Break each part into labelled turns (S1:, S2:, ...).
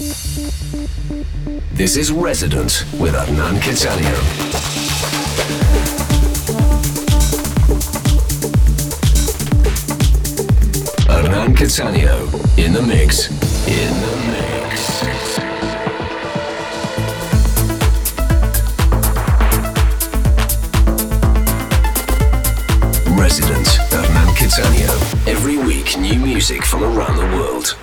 S1: This is Resident with Hernan Cattaneo. Hernan Cattaneo in the mix. In the mix. Resident Hernan Cattaneo. Every week, new music from around the world.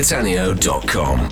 S1: hernancattaneo.com.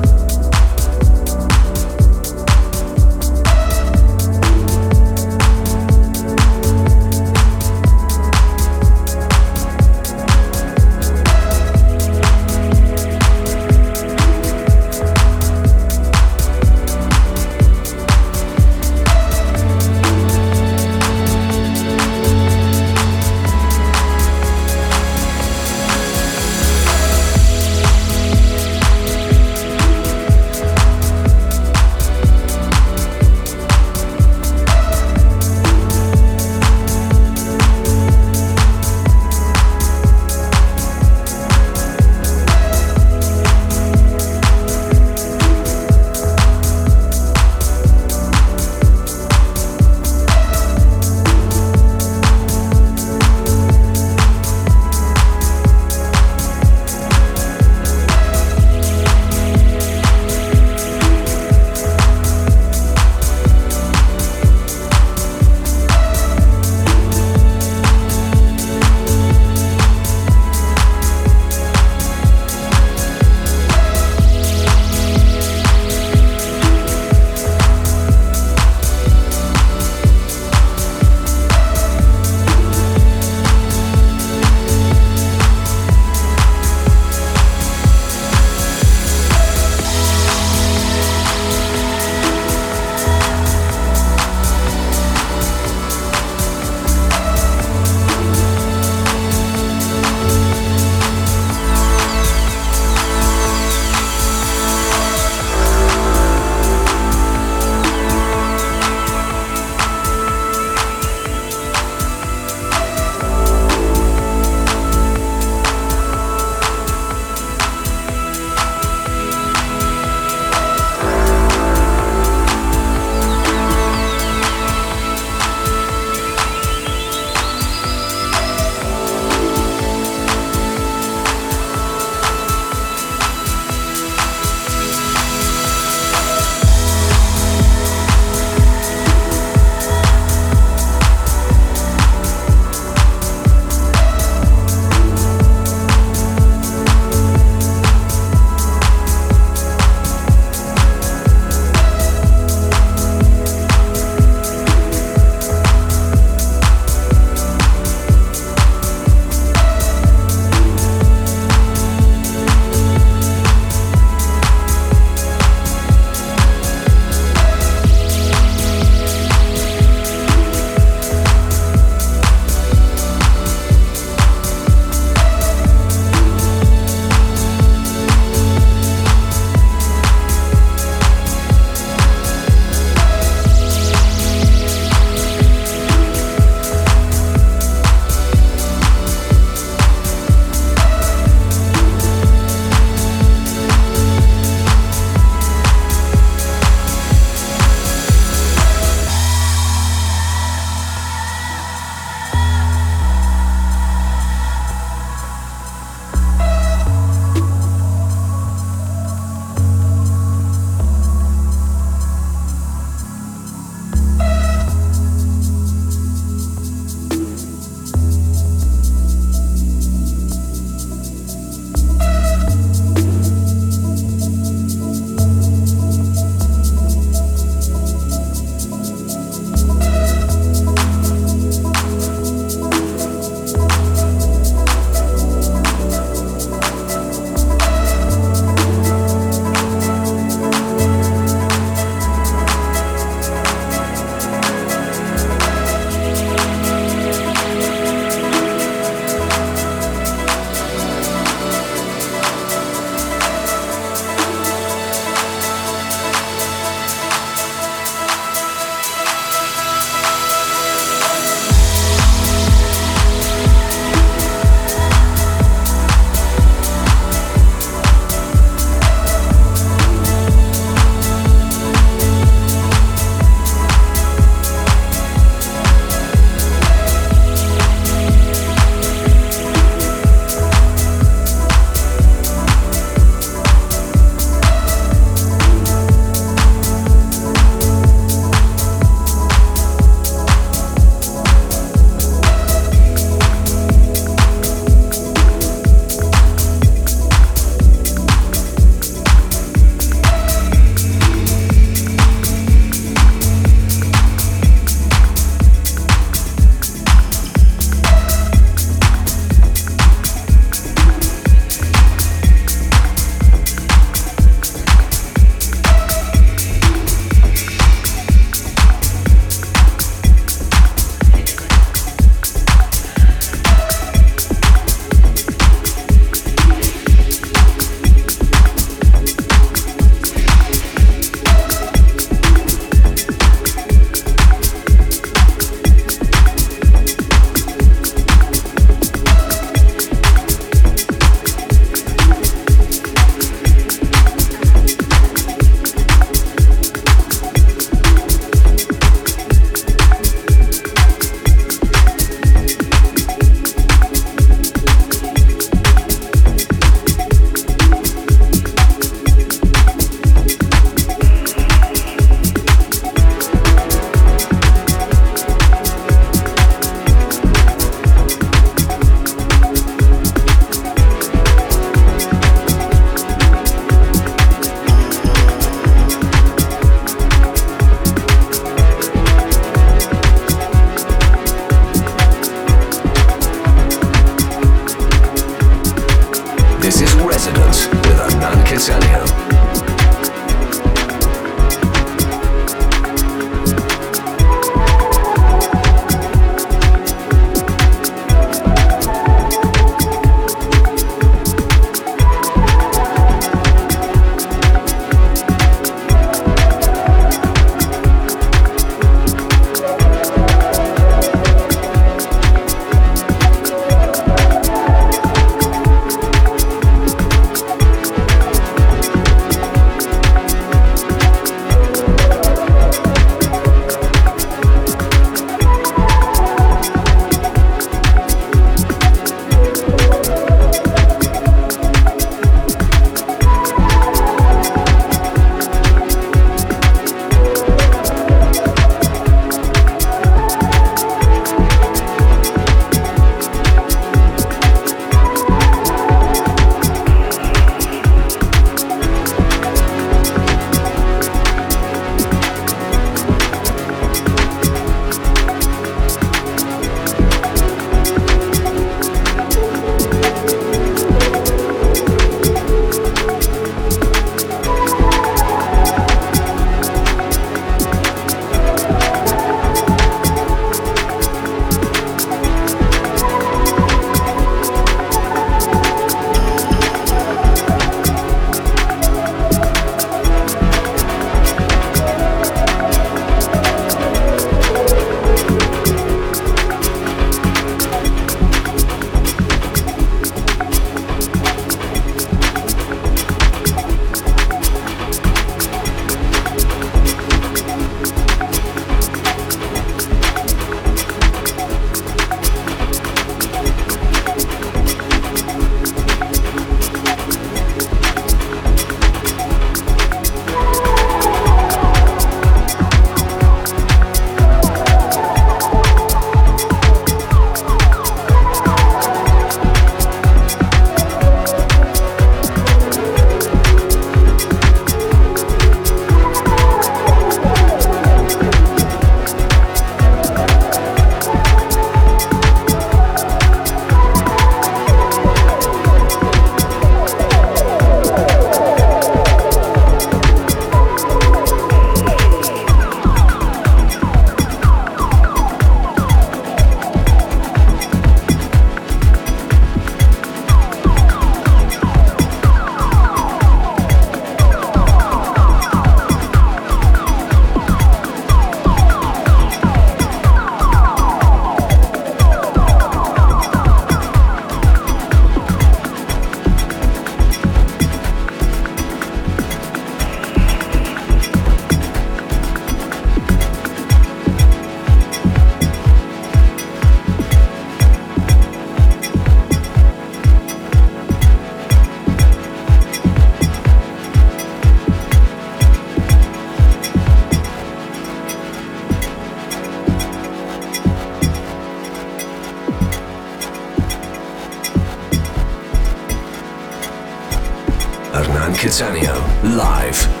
S1: Cattaneo, live.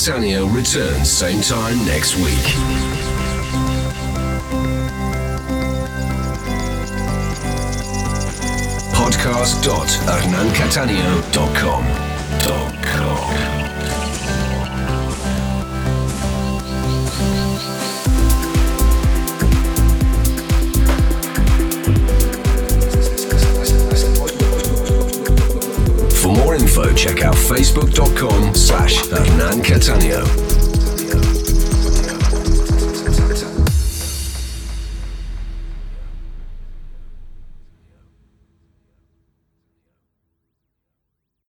S1: Cattaneo returns same time next week. podcast.hernancattaneo.com. check out facebook.com slash Hernan Cattaneo.